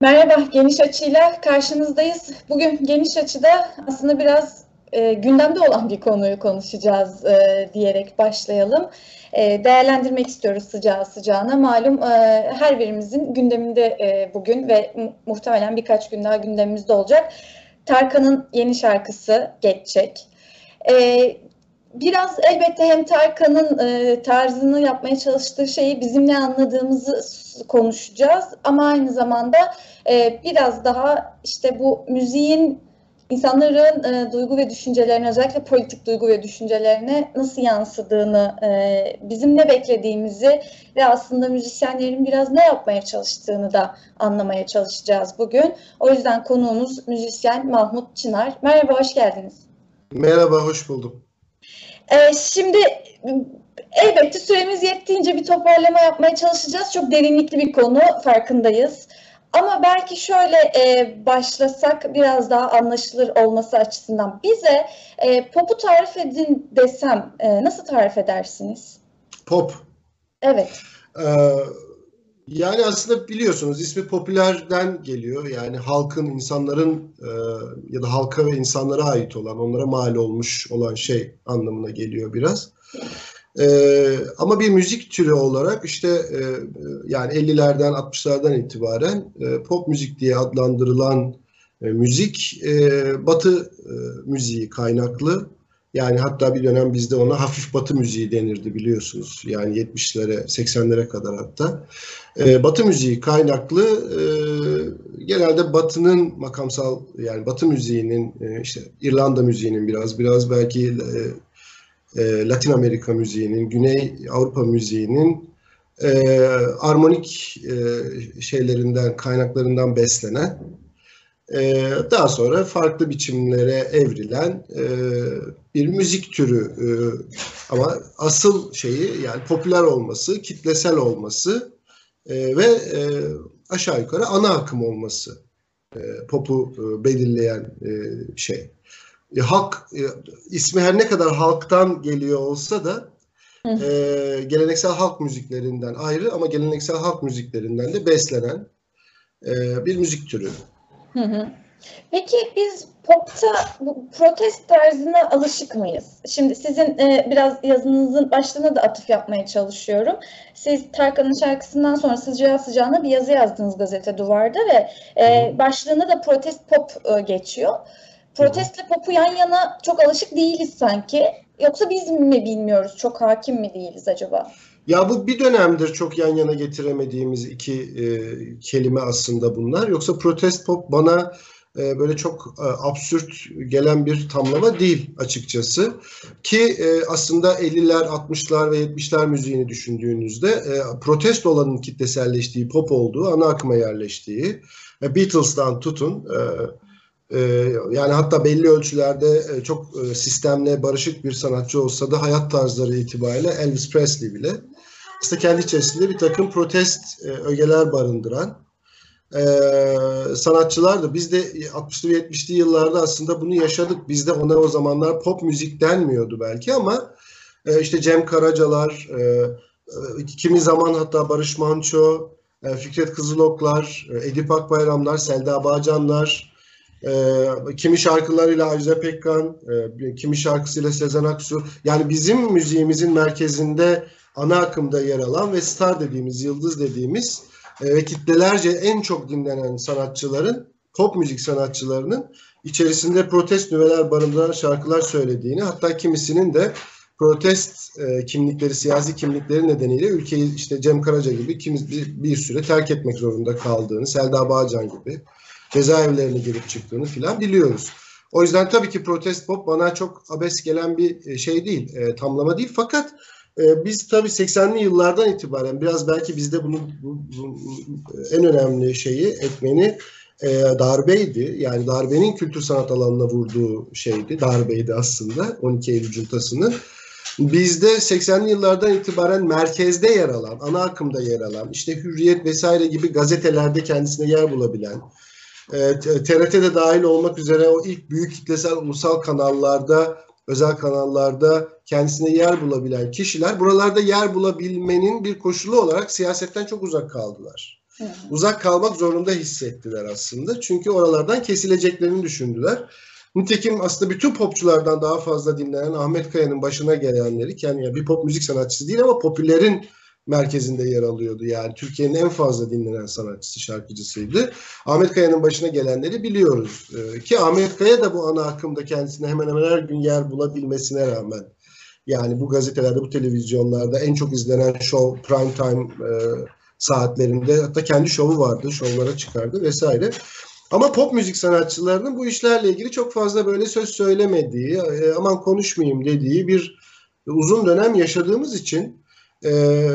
Merhaba, Geniş Açı'yla karşınızdayız. Bugün Geniş Açı'da aslında biraz e, gündemde olan bir konuyu konuşacağız e, diyerek başlayalım. E, değerlendirmek istiyoruz sıcağı sıcağına. Malum e, her birimizin gündeminde e, bugün ve mu muhtemelen birkaç gün daha gündemimizde olacak. Tarkan'ın yeni şarkısı Geçecek. E, biraz elbette hem Tarkan'ın e, tarzını yapmaya çalıştığı şeyi bizim ne anladığımızı konuşacağız ama aynı zamanda e, biraz daha işte bu müziğin insanların e, duygu ve düşüncelerine özellikle politik duygu ve düşüncelerine nasıl yansıdığını, e, bizim ne beklediğimizi ve aslında müzisyenlerin biraz ne yapmaya çalıştığını da anlamaya çalışacağız bugün. O yüzden konuğumuz müzisyen Mahmut Çınar. Merhaba, hoş geldiniz. Merhaba, hoş buldum. Ee, şimdi elbette süremiz yettiğince bir toparlama yapmaya çalışacağız. Çok derinlikli bir konu, farkındayız. Ama belki şöyle e, başlasak biraz daha anlaşılır olması açısından. Bize e, pop'u tarif edin desem e, nasıl tarif edersiniz? Pop. Evet. Ee, yani aslında biliyorsunuz ismi popülerden geliyor. Yani halkın, insanların e, ya da halka ve insanlara ait olan, onlara mal olmuş olan şey anlamına geliyor biraz. Ee, ama bir müzik türü olarak işte e, yani 50'lerden 60'lardan itibaren e, pop müzik diye adlandırılan e, müzik e, Batı e, müziği kaynaklı yani hatta bir dönem bizde ona hafif batı müziği denirdi biliyorsunuz. Yani 70'lere, 80'lere kadar hatta. E, batı müziği kaynaklı e, genelde batının makamsal yani batı müziğinin e, işte İrlanda müziğinin biraz biraz belki e, e, Latin Amerika müziğinin, Güney Avrupa müziğinin e, armonik e, şeylerinden, kaynaklarından beslenen daha sonra farklı biçimlere evrilen e, bir müzik türü e, ama asıl şeyi yani popüler olması, kitlesel olması e, ve aşağı yukarı ana akım olması popu belirleyen şey. Halk ismi her ne kadar halktan geliyor olsa da e, geleneksel halk müziklerinden ayrı ama geleneksel halk müziklerinden de beslenen bir müzik türü. Hı hı. Peki biz popta bu protest tarzına alışık mıyız? Şimdi sizin e, biraz yazınızın başlığına da atıf yapmaya çalışıyorum. Siz Tarkan'ın şarkısından sonra sıcağı sıcağına bir yazı yazdınız gazete duvarda ve e, başlığında da protest pop e, geçiyor. Protestle popu yan yana çok alışık değiliz sanki. Yoksa biz mi bilmiyoruz, çok hakim mi değiliz acaba? Ya bu bir dönemdir çok yan yana getiremediğimiz iki e, kelime aslında bunlar. Yoksa protest pop bana e, böyle çok e, absürt gelen bir tamlama değil açıkçası. Ki e, aslında 50'ler, 60'lar ve 70'ler müziğini düşündüğünüzde e, protest olanın kitleselleştiği, pop olduğu, ana akıma yerleştiği, e, Beatles'tan tutun... E, ee, yani hatta belli ölçülerde e, çok e, sistemle barışık bir sanatçı olsa da hayat tarzları itibariyle Elvis Presley bile işte kendi içerisinde bir takım protest e, ögeler barındıran sanatçılar da biz de 60'lı 70'li yıllarda aslında bunu yaşadık. Bizde ona o zamanlar pop müzik denmiyordu belki ama işte Cem Karacalar, kimi zaman hatta Barış Manço, Fikret Kızıloklar, Edip Akbayramlar, Selda Bağcanlar, e, kimi şarkılarıyla Ajda Pekkan, e, kimi şarkısıyla Sezen Aksu. Yani bizim müziğimizin merkezinde ana akımda yer alan ve star dediğimiz, yıldız dediğimiz e, ve kitlelerce en çok dinlenen sanatçıların, pop müzik sanatçılarının içerisinde protest nüveler barındıran şarkılar söylediğini, hatta kimisinin de protest e, kimlikleri, siyasi kimlikleri nedeniyle ülkeyi işte Cem Karaca gibi kimi, bir, bir süre terk etmek zorunda kaldığını, Selda Bağcan gibi cezaevlerine girip çıktığını filan biliyoruz. O yüzden tabii ki protest pop bana çok abes gelen bir e, şey değil, e, tamlama değil. Fakat e, biz tabii 80'li yıllardan itibaren biraz belki bizde bunun bu, bu, en önemli şeyi etmeni e, darbeydi. Yani darbenin kültür sanat alanına vurduğu şeydi, darbeydi aslında 12 Eylül cuntasının. Bizde 80'li yıllardan itibaren merkezde yer alan, ana akımda yer alan, işte Hürriyet vesaire gibi gazetelerde kendisine yer bulabilen, e, TRT'de dahil olmak üzere o ilk büyük kitlesel ulusal kanallarda, özel kanallarda kendisine yer bulabilen kişiler buralarda yer bulabilmenin bir koşulu olarak siyasetten çok uzak kaldılar. Uzak kalmak zorunda hissettiler aslında. Çünkü oralardan kesileceklerini düşündüler. Nitekim aslında bütün popçulardan daha fazla dinlenen Ahmet Kaya'nın başına gelenleri, yani bir pop müzik sanatçısı değil ama popülerin merkezinde yer alıyordu. Yani Türkiye'nin en fazla dinlenen sanatçısı, şarkıcısıydı. Ahmet Kaya'nın başına gelenleri biliyoruz. Ee, ki Ahmet Kaya da bu ana akımda kendisine hemen hemen her gün yer bulabilmesine rağmen yani bu gazetelerde, bu televizyonlarda en çok izlenen show prime time e, saatlerinde hatta kendi şovu vardı, şovlara çıkardı vesaire. Ama pop müzik sanatçılarının bu işlerle ilgili çok fazla böyle söz söylemediği, e, aman konuşmayayım dediği bir uzun dönem yaşadığımız için e,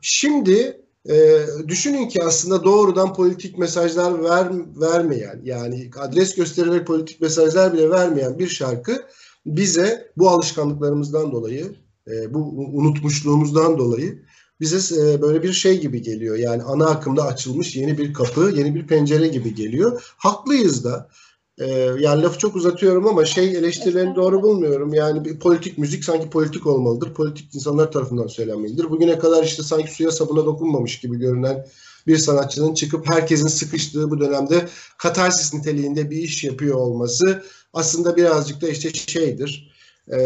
şimdi e, düşünün ki aslında doğrudan politik mesajlar ver, vermeyen yani adres göstererek politik mesajlar bile vermeyen bir şarkı bize bu alışkanlıklarımızdan dolayı, e, bu unutmuşluğumuzdan dolayı bize e, böyle bir şey gibi geliyor. Yani ana akımda açılmış yeni bir kapı, yeni bir pencere gibi geliyor. Haklıyız da. E, yani lafı çok uzatıyorum ama şey eleştirilerini doğru bulmuyorum. Yani bir politik müzik sanki politik olmalıdır. Politik insanlar tarafından söylenmelidir. Bugüne kadar işte sanki suya sabuna dokunmamış gibi görünen bir sanatçının çıkıp herkesin sıkıştığı bu dönemde katarsis niteliğinde bir iş yapıyor olması aslında birazcık da işte şeydir. E,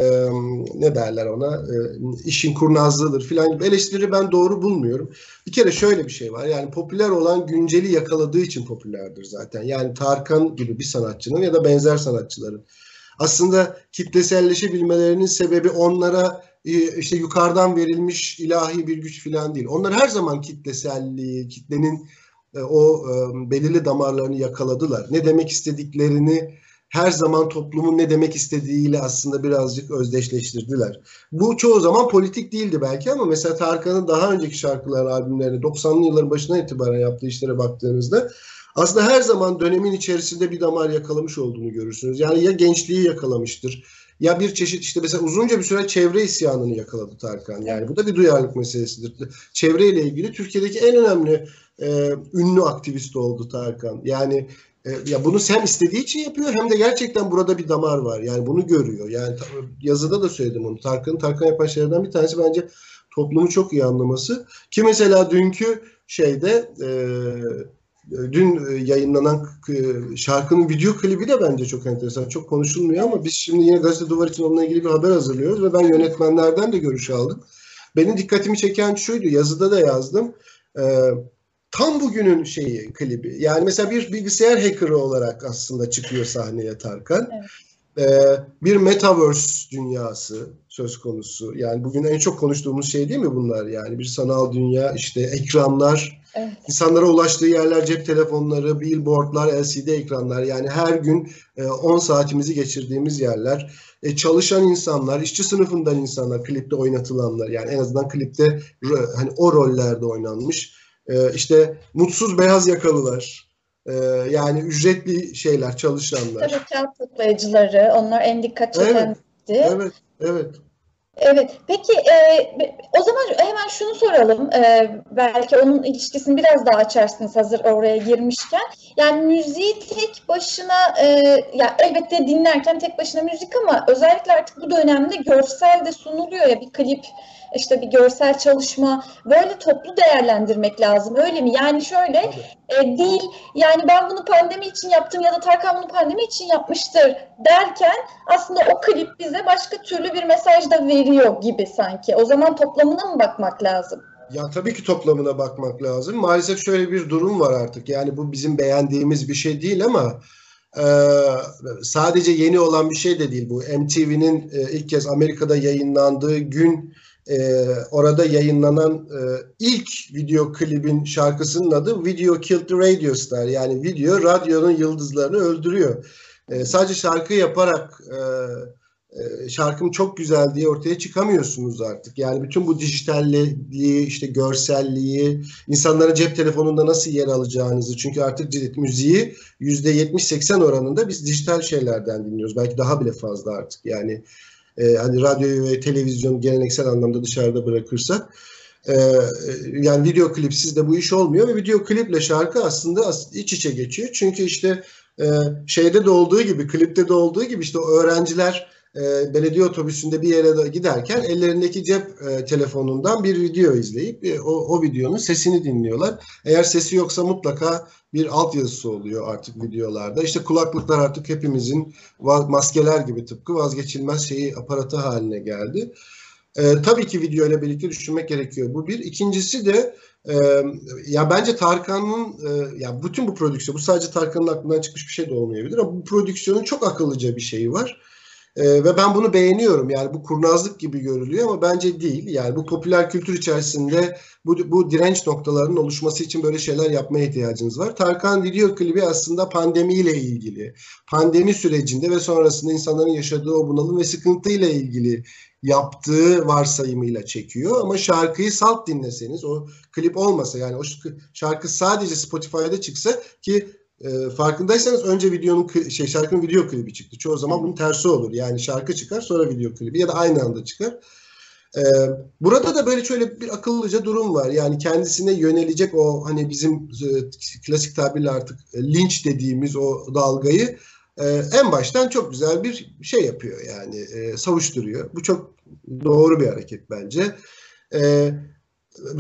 ne derler ona e, işin kurnazlığıdır filan gibi eleştiri ben doğru bulmuyorum. Bir kere şöyle bir şey var yani popüler olan günceli yakaladığı için popülerdir zaten. Yani Tarkan gibi bir sanatçının ya da benzer sanatçıların aslında kitleselleşebilmelerinin sebebi onlara işte yukarıdan verilmiş ilahi bir güç filan değil. Onlar her zaman kitleselliği, kitlenin o belirli damarlarını yakaladılar. Ne demek istediklerini her zaman toplumun ne demek istediğiyle aslında birazcık özdeşleştirdiler. Bu çoğu zaman politik değildi belki ama mesela Tarkan'ın daha önceki şarkılar, albümlerini 90'lı yılların başından itibaren yaptığı işlere baktığınızda aslında her zaman dönemin içerisinde bir damar yakalamış olduğunu görürsünüz. Yani ya gençliği yakalamıştır ya bir çeşit işte mesela uzunca bir süre çevre isyanını yakaladı Tarkan. Yani bu da bir duyarlılık meselesidir. Çevreyle ilgili Türkiye'deki en önemli e, ünlü aktivist oldu Tarkan. Yani e, ya bunu hem istediği için yapıyor hem de gerçekten burada bir damar var. Yani bunu görüyor. Yani yazıda da söyledim onu. Tarkan'ın Tarkan yapan şeylerden bir tanesi bence toplumu çok iyi anlaması. Ki mesela dünkü şeyde e, dün yayınlanan şarkının video klibi de bence çok enteresan. Çok konuşulmuyor ama biz şimdi yine gazete duvar için onunla ilgili bir haber hazırlıyoruz ve ben yönetmenlerden de görüş aldım. Benim dikkatimi çeken şuydu. Yazıda da yazdım. Ee, tam bugünün şeyi klibi. Yani mesela bir bilgisayar hackerı olarak aslında çıkıyor sahneye Tarkan. Evet. Ee, bir metaverse dünyası söz konusu. Yani bugün en çok konuştuğumuz şey değil mi bunlar? Yani bir sanal dünya, işte ekranlar, evet. insanlara ulaştığı yerler, cep telefonları, billboardlar, LCD ekranlar. Yani her gün 10 e, saatimizi geçirdiğimiz yerler. E, çalışan insanlar, işçi sınıfından insanlar, klipte oynatılanlar. Yani en azından klipte hani o rollerde oynanmış e, işte mutsuz beyaz yakalılar, yani ücretli şeyler, çalışanlar. Tabii kağıt toplayıcıları, onlar en dikkat çeken. Evet, evet, evet. Evet, peki e, o zaman hemen şunu soralım. E, belki onun ilişkisini biraz daha açarsınız hazır oraya girmişken. Yani müziği tek başına, e, ya elbette dinlerken tek başına müzik ama özellikle artık bu dönemde görsel de sunuluyor ya bir klip işte bir görsel çalışma böyle toplu değerlendirmek lazım öyle mi? Yani şöyle e, değil yani ben bunu pandemi için yaptım ya da Tarkan bunu pandemi için yapmıştır derken aslında o klip bize başka türlü bir mesaj da veriyor gibi sanki. O zaman toplamına mı bakmak lazım? Ya tabii ki toplamına bakmak lazım. Maalesef şöyle bir durum var artık. Yani bu bizim beğendiğimiz bir şey değil ama e, sadece yeni olan bir şey de değil bu. MTV'nin e, ilk kez Amerika'da yayınlandığı gün e, orada yayınlanan e, ilk video klibin şarkısının adı Video Killed the Radio Star. Yani video radyonun yıldızlarını öldürüyor. E, sadece şarkı yaparak e, şarkım çok güzel diye ortaya çıkamıyorsunuz artık. Yani bütün bu dijitalliği, işte görselliği, insanların cep telefonunda nasıl yer alacağınızı. Çünkü artık müziği %70-80 oranında biz dijital şeylerden dinliyoruz. Belki daha bile fazla artık. Yani e, hani radyoyu ve televizyon geleneksel anlamda dışarıda bırakırsak e, yani video klipsiz de bu iş olmuyor ve video kliple şarkı aslında iç içe geçiyor. Çünkü işte e, şeyde de olduğu gibi klipte de olduğu gibi işte öğrenciler e, belediye otobüsünde bir yere giderken ellerindeki cep e, telefonundan bir video izleyip e, o, o videonun sesini dinliyorlar. Eğer sesi yoksa mutlaka bir altyazısı oluyor artık videolarda. İşte kulaklıklar artık hepimizin maskeler gibi tıpkı vazgeçilmez şeyi aparatı haline geldi. E, tabii ki video ile birlikte düşünmek gerekiyor. Bu bir. İkincisi de e, ya bence Tarkan'ın e, ya bütün bu prodüksiyon bu sadece Tarkan'ın aklından çıkmış bir şey de olmayabilir ama bu prodüksiyonun çok akıllıca bir şeyi var. Ee, ve ben bunu beğeniyorum. Yani bu kurnazlık gibi görülüyor ama bence değil. Yani bu popüler kültür içerisinde bu, bu direnç noktalarının oluşması için böyle şeyler yapmaya ihtiyacınız var. Tarkan video klibi aslında pandemiyle ilgili. Pandemi sürecinde ve sonrasında insanların yaşadığı o bunalım ve sıkıntıyla ilgili yaptığı varsayımıyla çekiyor. Ama şarkıyı salt dinleseniz o klip olmasa yani o şarkı sadece Spotify'da çıksa ki e, farkındaysanız önce videonun şey şarkının video klibi çıktı. Çoğu zaman bunun tersi olur. Yani şarkı çıkar sonra video klibi ya da aynı anda çıkar. Ee, burada da böyle şöyle bir akıllıca durum var. Yani kendisine yönelecek o hani bizim e, klasik tabirle artık e, linç dediğimiz o dalgayı e, en baştan çok güzel bir şey yapıyor yani e, savuşturuyor. Bu çok doğru bir hareket bence. E,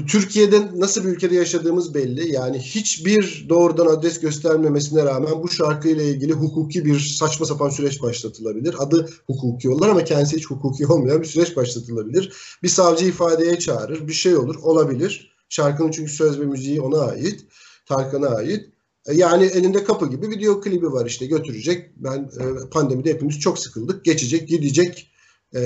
Türkiye'de nasıl bir ülkede yaşadığımız belli. Yani hiçbir doğrudan adres göstermemesine rağmen bu şarkıyla ilgili hukuki bir saçma sapan süreç başlatılabilir. Adı hukuki yollar ama kendisi hiç hukuki olmayan bir süreç başlatılabilir. Bir savcı ifadeye çağırır, bir şey olur, olabilir. Şarkının çünkü söz ve müziği ona ait, Tarkan'a ait. E, yani elinde kapı gibi video klibi var işte götürecek. Ben e, pandemide hepimiz çok sıkıldık. Geçecek, gidecek e,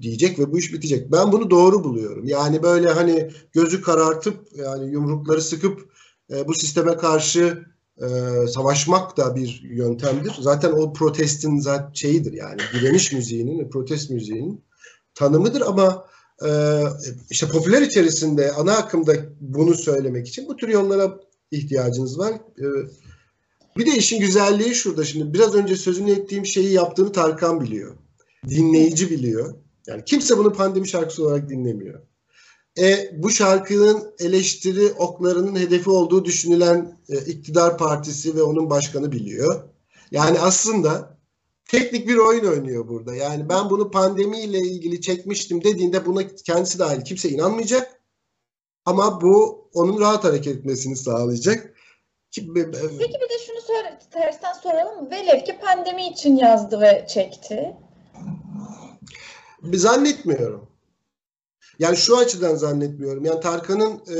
diyecek ve bu iş bitecek. Ben bunu doğru buluyorum. Yani böyle hani gözü karartıp yani yumrukları sıkıp e, bu sisteme karşı e, savaşmak da bir yöntemdir. Zaten o protestin zaten şeyidir yani direniş müziğinin, protest müziğinin tanımıdır ama e, işte popüler içerisinde ana akımda bunu söylemek için bu tür yollara ihtiyacınız var. E, bir de işin güzelliği şurada şimdi biraz önce sözünü ettiğim şeyi yaptığını Tarkan biliyor dinleyici biliyor. Yani kimse bunu pandemi şarkısı olarak dinlemiyor. E, bu şarkının eleştiri oklarının hedefi olduğu düşünülen e, iktidar partisi ve onun başkanı biliyor. Yani aslında teknik bir oyun oynuyor burada. Yani ben bunu pandemiyle ilgili çekmiştim dediğinde buna kendisi dahil kimse inanmayacak. Ama bu onun rahat hareket etmesini sağlayacak. Peki bir de şunu söyle, tersten soralım. Velev ki pandemi için yazdı ve çekti. Zannetmiyorum. Yani şu açıdan zannetmiyorum. Yani Tarkan'ın e,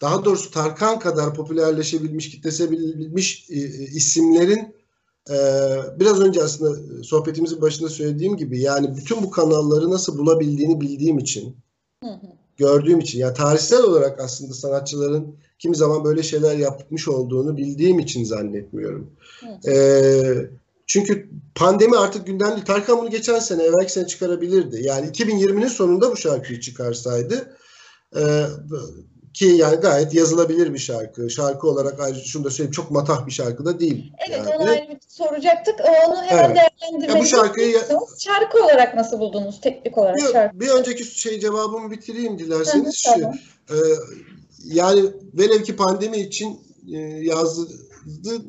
daha doğrusu Tarkan kadar popülerleşebilmiş, kitlesebilmiş e, isimlerin e, biraz önce aslında sohbetimizin başında söylediğim gibi yani bütün bu kanalları nasıl bulabildiğini bildiğim için hı hı. gördüğüm için yani tarihsel olarak aslında sanatçıların kimi zaman böyle şeyler yapmış olduğunu bildiğim için zannetmiyorum. Hı. E, çünkü pandemi artık gündem değil. Tarkan bunu geçen sene, evvelki sene çıkarabilirdi. Yani 2020'nin sonunda bu şarkıyı çıkarsaydı e, ki yani gayet yazılabilir bir şarkı. Şarkı olarak ayrıca şunu da söyleyeyim çok matah bir şarkı da değil. Evet yani. onu ayrı soracaktık. Onu hemen evet. değerlendirmeliyiz. bu şarkıyı şarkı olarak nasıl buldunuz teknik olarak bir, şarkı? Bir önceki şey cevabımı bitireyim dilerseniz. Hı, tamam. Şu, e, yani velev ki pandemi için e, yazdı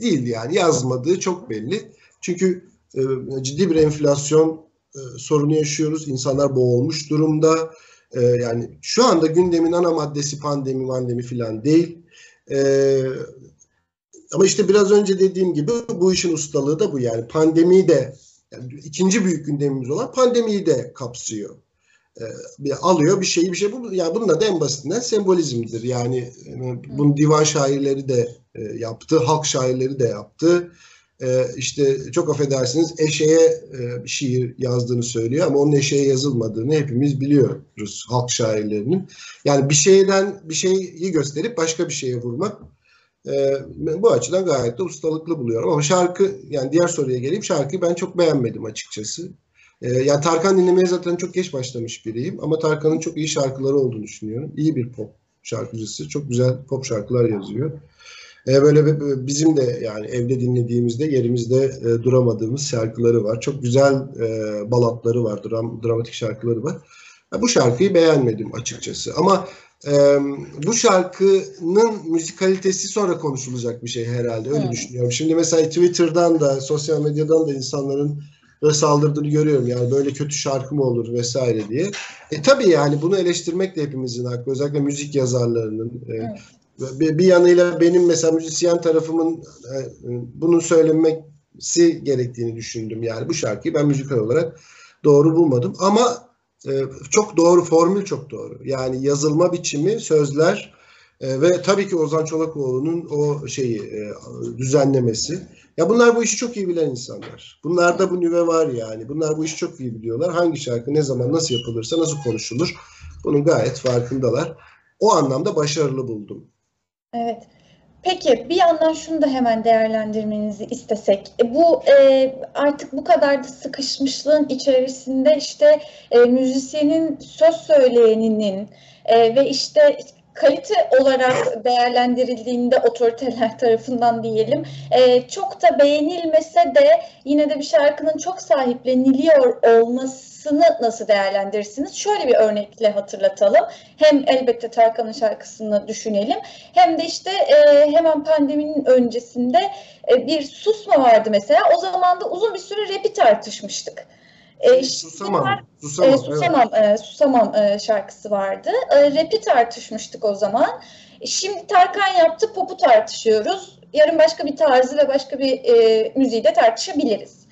değil yani yazmadığı çok belli. Çünkü e, ciddi bir enflasyon e, sorunu yaşıyoruz. İnsanlar boğulmuş durumda. E, yani şu anda gündemin ana maddesi pandemi, pandemi filan değil. E, ama işte biraz önce dediğim gibi bu işin ustalığı da bu yani pandemiyi de yani ikinci büyük gündemimiz olan pandemiyi de kapsıyor. E, alıyor bir şeyi bir şey bu yani bunun da en basitinden sembolizmdir. Yani e, bunu divan şairleri de e, yaptı, halk şairleri de yaptı e, işte çok affedersiniz eşeğe e, şiir yazdığını söylüyor ama onun eşeğe yazılmadığını hepimiz biliyoruz halk şairlerinin. Yani bir şeyden bir şeyi gösterip başka bir şeye vurmak e, bu açıdan gayet de ustalıklı buluyorum. Ama şarkı yani diğer soruya geleyim şarkıyı ben çok beğenmedim açıkçası. E, yani Tarkan dinlemeye zaten çok geç başlamış biriyim ama Tarkan'ın çok iyi şarkıları olduğunu düşünüyorum. İyi bir pop şarkıcısı. Çok güzel pop şarkılar yazıyor. E, böyle bizim de yani evde dinlediğimizde yerimizde e, duramadığımız şarkıları var. Çok güzel e, balatları var, dram, dramatik şarkıları var. bu şarkıyı beğenmedim açıkçası. Ama bu şarkının müzikalitesi sonra konuşulacak bir şey herhalde. Öyle hmm. düşünüyorum. Şimdi mesela Twitter'dan da sosyal medyadan da insanların ve saldırdığını görüyorum. Yani böyle kötü şarkı mı olur vesaire diye. E tabii yani bunu eleştirmek de hepimizin hakkı. Özellikle müzik yazarlarının. Evet. Bir, yanıyla benim mesela müzisyen tarafımın e, bunu söylemesi gerektiğini düşündüm. Yani bu şarkıyı ben müzikal olarak doğru bulmadım. Ama e, çok doğru, formül çok doğru. Yani yazılma biçimi, sözler e, ve tabii ki Ozan Çolakoğlu'nun o şeyi düzenlemesi. Ya bunlar bu işi çok iyi bilen insanlar. Bunlarda bu nüve var yani. Bunlar bu işi çok iyi biliyorlar. Hangi şarkı ne zaman nasıl yapılırsa nasıl konuşulur bunun gayet farkındalar. O anlamda başarılı buldum. Evet. Peki bir yandan şunu da hemen değerlendirmenizi istesek. E, bu e, artık bu kadar da sıkışmışlığın içerisinde işte e, müzisyenin söz söyleyeninin e, ve işte kalite olarak değerlendirildiğinde otoriteler tarafından diyelim e, çok da beğenilmese de yine de bir şarkının çok sahipleniliyor olmasını nasıl değerlendirirsiniz? Şöyle bir örnekle hatırlatalım. Hem elbette Tarkan'ın şarkısını düşünelim hem de işte e, hemen pandeminin öncesinde e, bir susma vardı mesela. O zaman da uzun bir süre rapi tartışmıştık. E, Susamam. Susamam. e, Susamam, e, Susamam e, şarkısı vardı. E, rap'i tartışmıştık o zaman. E, Şimdi Tarkan yaptı, pop'u tartışıyoruz. Yarın başka bir tarzı ve başka bir e, müziği de tartışabiliriz.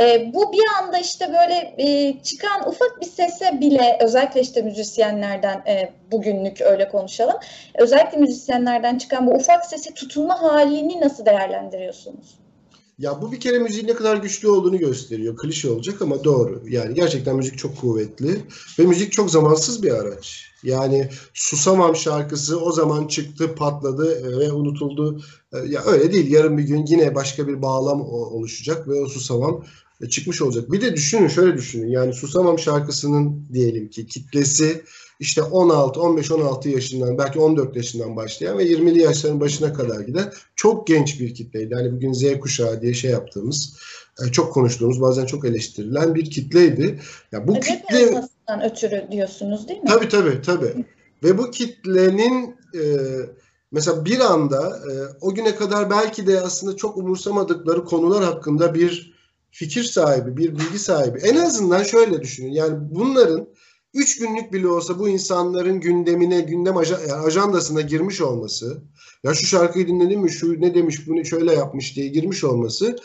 E, bu bir anda işte böyle e, çıkan ufak bir sese bile özellikle işte müzisyenlerden e, bugünlük öyle konuşalım. Özellikle müzisyenlerden çıkan bu ufak sese tutunma halini nasıl değerlendiriyorsunuz? Ya bu bir kere müziğin ne kadar güçlü olduğunu gösteriyor. Klişe olacak ama doğru. Yani gerçekten müzik çok kuvvetli ve müzik çok zamansız bir araç. Yani Susamam şarkısı o zaman çıktı, patladı e, ve unutuldu. E, Ya öyle değil. Yarın bir gün yine başka bir bağlam oluşacak ve o Susamam e, çıkmış olacak. Bir de düşünün, şöyle düşünün. Yani Susamam şarkısının diyelim ki kitlesi işte 16, 15, 16 yaşından belki 14 yaşından başlayan ve 20'li yaşların başına kadar giden çok genç bir kitleydi. Hani bugün Z kuşağı diye şey yaptığımız, e, çok konuştuğumuz, bazen çok eleştirilen bir kitleydi. Ya bu Rap kitle ötürü diyorsunuz değil mi? tabii tabii tabii. Ve bu kitlenin e, mesela bir anda e, o güne kadar belki de aslında çok umursamadıkları konular hakkında bir fikir sahibi, bir bilgi sahibi. En azından şöyle düşünün. Yani bunların üç günlük bile olsa bu insanların gündemine, gündem ajandasına girmiş olması, ya şu şarkıyı dinledin mi, şu ne demiş, bunu şöyle yapmış diye girmiş olması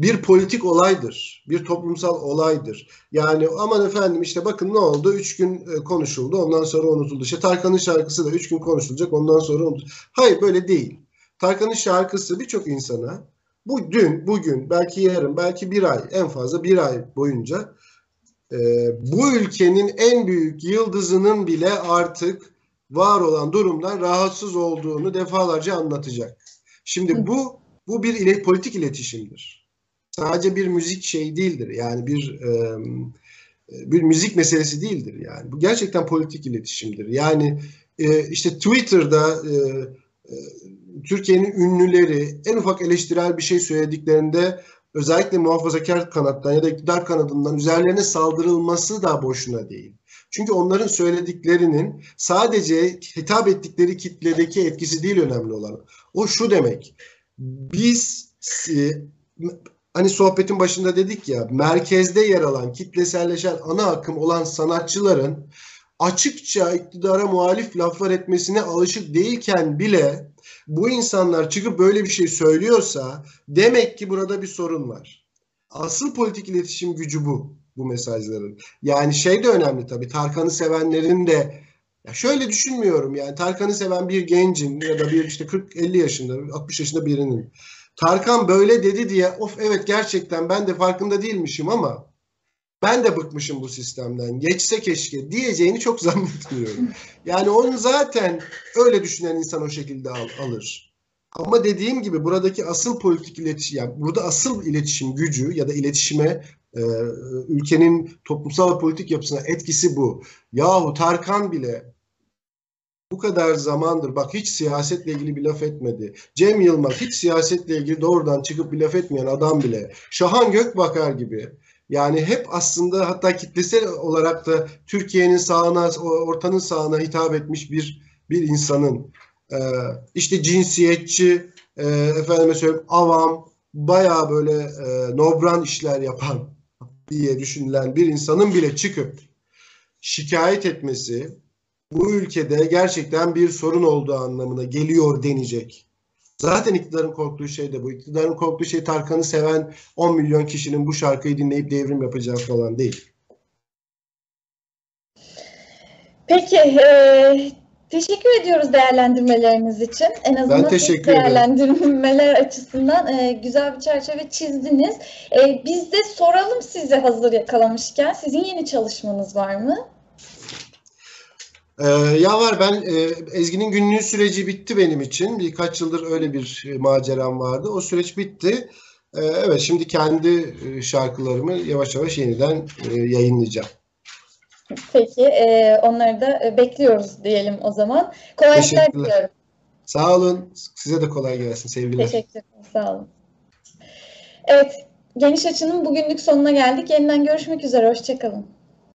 bir politik olaydır, bir toplumsal olaydır. Yani aman efendim işte bakın ne oldu, üç gün e, konuşuldu, ondan sonra unutuldu. İşte Tarkan'ın şarkısı da üç gün konuşulacak, ondan sonra unutuldu. Hayır böyle değil. Tarkan'ın şarkısı birçok insana bu dün, bugün, belki yarın, belki bir ay, en fazla bir ay boyunca e, bu ülkenin en büyük yıldızının bile artık var olan durumdan rahatsız olduğunu defalarca anlatacak. Şimdi bu bu bir ile, politik iletişimdir. Sadece bir müzik şey değildir. Yani bir e, bir müzik meselesi değildir yani. Bu gerçekten politik iletişimdir. Yani e, işte Twitter'da e, e, Türkiye'nin ünlüleri en ufak eleştirel bir şey söylediklerinde özellikle muhafazakar kanattan ya da iktidar kanadından üzerlerine saldırılması da boşuna değil. Çünkü onların söylediklerinin sadece hitap ettikleri kitledeki etkisi değil önemli olan. O şu demek. Biz e, hani sohbetin başında dedik ya merkezde yer alan kitleselleşen ana akım olan sanatçıların açıkça iktidara muhalif laflar etmesine alışık değilken bile bu insanlar çıkıp böyle bir şey söylüyorsa demek ki burada bir sorun var. Asıl politik iletişim gücü bu bu mesajların. Yani şey de önemli tabii Tarkan'ı sevenlerin de ya şöyle düşünmüyorum yani Tarkan'ı seven bir gencin ya da bir işte 40-50 yaşında 60 yaşında birinin Tarkan böyle dedi diye of evet gerçekten ben de farkında değilmişim ama ben de bıkmışım bu sistemden. Geçse keşke diyeceğini çok zannetmiyorum. Yani onu zaten öyle düşünen insan o şekilde al, alır. Ama dediğim gibi buradaki asıl politik iletişim, yani burada asıl iletişim gücü ya da iletişime e, ülkenin toplumsal ve politik yapısına etkisi bu. Yahu Tarkan bile bu kadar zamandır bak hiç siyasetle ilgili bir laf etmedi. Cem Yılmaz hiç siyasetle ilgili doğrudan çıkıp bir laf etmeyen adam bile. Şahan Gökbakar gibi. Yani hep aslında hatta kitlesel olarak da Türkiye'nin sağına, ortanın sağına hitap etmiş bir bir insanın e, işte cinsiyetçi, e, efendime söyleyeyim avam, bayağı böyle e, nobran işler yapan diye düşünülen bir insanın bile çıkıp şikayet etmesi bu ülkede gerçekten bir sorun olduğu anlamına geliyor denecek. Zaten iktidarın korktuğu şey de bu. İktidarın korktuğu şey Tarkan'ı seven 10 milyon kişinin bu şarkıyı dinleyip devrim yapacağı falan değil. Peki, e, teşekkür ediyoruz değerlendirmeleriniz için. En azından ilk teşekkür ederim. değerlendirmeler açısından e, güzel bir çerçeve çizdiniz. E, biz de soralım size hazır yakalamışken, sizin yeni çalışmanız var mı? Ee, ya var ben e, Ezgi'nin günlüğü süreci bitti benim için. Birkaç yıldır öyle bir e, maceram vardı. O süreç bitti. Ee, evet şimdi kendi e, şarkılarımı yavaş yavaş yeniden e, yayınlayacağım. Peki, e, onları da bekliyoruz diyelim o zaman. Kolaylıklar diliyorum. Sağ olun. Size de kolay gelsin. Sevgiler. Teşekkürler, sağ olun. Evet, Geniş Açı'nın bugünlük sonuna geldik. Yeniden görüşmek üzere, hoşçakalın.